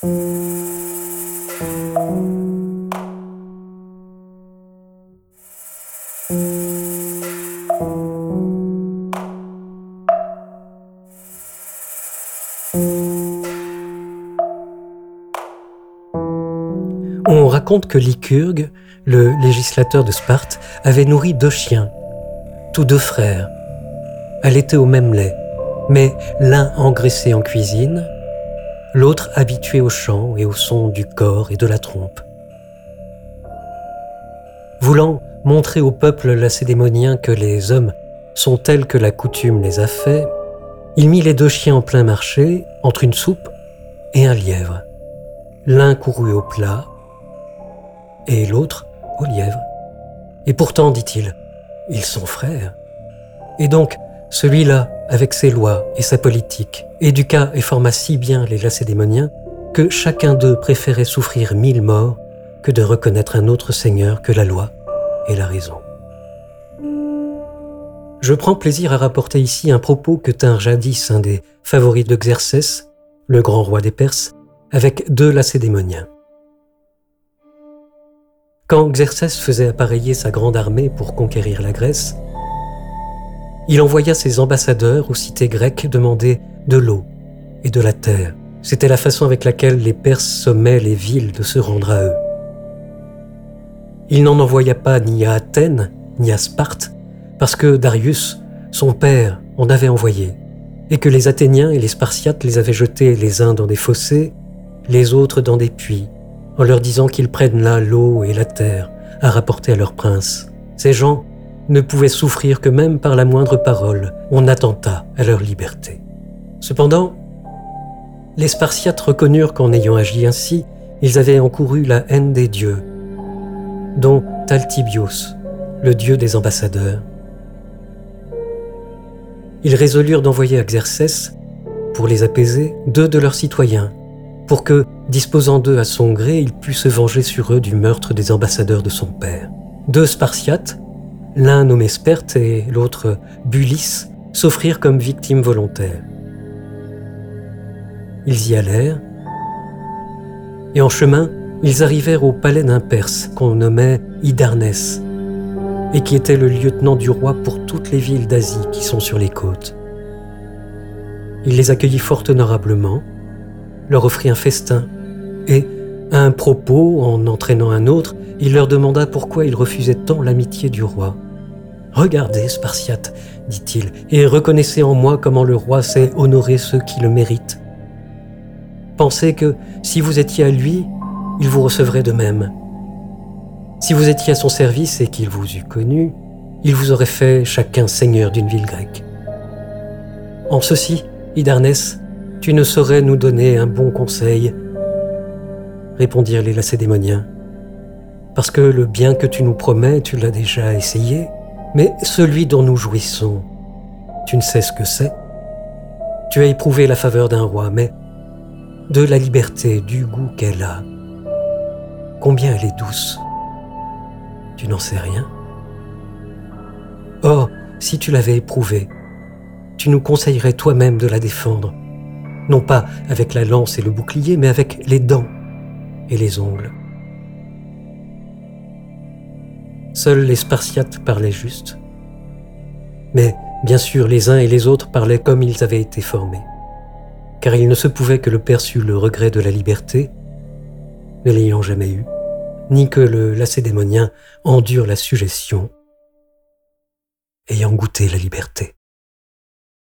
On raconte que Lycurgue, le législateur de Sparte, avait nourri deux chiens, tous deux frères. Allaitaient au même lait, mais l'un engraissé en cuisine, l'autre habitué au chant et au son du corps et de la trompe. Voulant montrer au peuple lacédémonien que les hommes sont tels que la coutume les a faits, il mit les deux chiens en plein marché, entre une soupe et un lièvre. L'un courut au plat et l'autre au lièvre. Et pourtant, dit-il, ils sont frères. Et donc, celui-là, avec ses lois et sa politique, éduqua et forma si bien les lacédémoniens que chacun d'eux préférait souffrir mille morts que de reconnaître un autre Seigneur que la loi et la raison. Je prends plaisir à rapporter ici un propos que tint jadis un des favoris de Xerxès, le grand roi des Perses, avec deux lacédémoniens. Quand Xerxès faisait appareiller sa grande armée pour conquérir la Grèce, il envoya ses ambassadeurs aux cités grecques demander de l'eau et de la terre. C'était la façon avec laquelle les Perses sommaient les villes de se rendre à eux. Il n'en envoya pas ni à Athènes, ni à Sparte, parce que Darius, son père, en avait envoyé, et que les Athéniens et les Spartiates les avaient jetés les uns dans des fossés, les autres dans des puits, en leur disant qu'ils prennent là l'eau et la terre à rapporter à leur prince. Ces gens ne pouvaient souffrir que même par la moindre parole, on attenta à leur liberté. Cependant, les Spartiates reconnurent qu'en ayant agi ainsi, ils avaient encouru la haine des dieux, dont Taltibios, le dieu des ambassadeurs. Ils résolurent d'envoyer à Xerxès, pour les apaiser, deux de leurs citoyens, pour que, disposant d'eux à son gré, il pût se venger sur eux du meurtre des ambassadeurs de son père. Deux Spartiates, l'un nommé Sperte et l'autre Bulis, s'offrirent comme victimes volontaires. Ils y allèrent, et en chemin, ils arrivèrent au palais d'un Perse qu'on nommait Hydarnès, et qui était le lieutenant du roi pour toutes les villes d'Asie qui sont sur les côtes. Il les accueillit fort honorablement, leur offrit un festin, et, un propos, en entraînant un autre, il leur demanda pourquoi ils refusaient tant l'amitié du roi. Regardez, Spartiate, dit-il, et reconnaissez en moi comment le roi sait honorer ceux qui le méritent. Pensez que si vous étiez à lui, il vous recevrait de même. Si vous étiez à son service et qu'il vous eût connu, il vous aurait fait chacun seigneur d'une ville grecque. En ceci, Hydarnès, tu ne saurais nous donner un bon conseil, répondirent les lacédémoniens. Parce que le bien que tu nous promets, tu l'as déjà essayé, mais celui dont nous jouissons, tu ne sais ce que c'est. Tu as éprouvé la faveur d'un roi, mais de la liberté, du goût qu'elle a. Combien elle est douce. Tu n'en sais rien. Or, si tu l'avais éprouvée, tu nous conseillerais toi-même de la défendre non pas avec la lance et le bouclier, mais avec les dents et les ongles. Seuls les Spartiates parlaient juste, mais bien sûr les uns et les autres parlaient comme ils avaient été formés, car il ne se pouvait que le eût le regret de la liberté, ne l'ayant jamais eu, ni que le lacédémonien endure la suggestion, ayant goûté la liberté.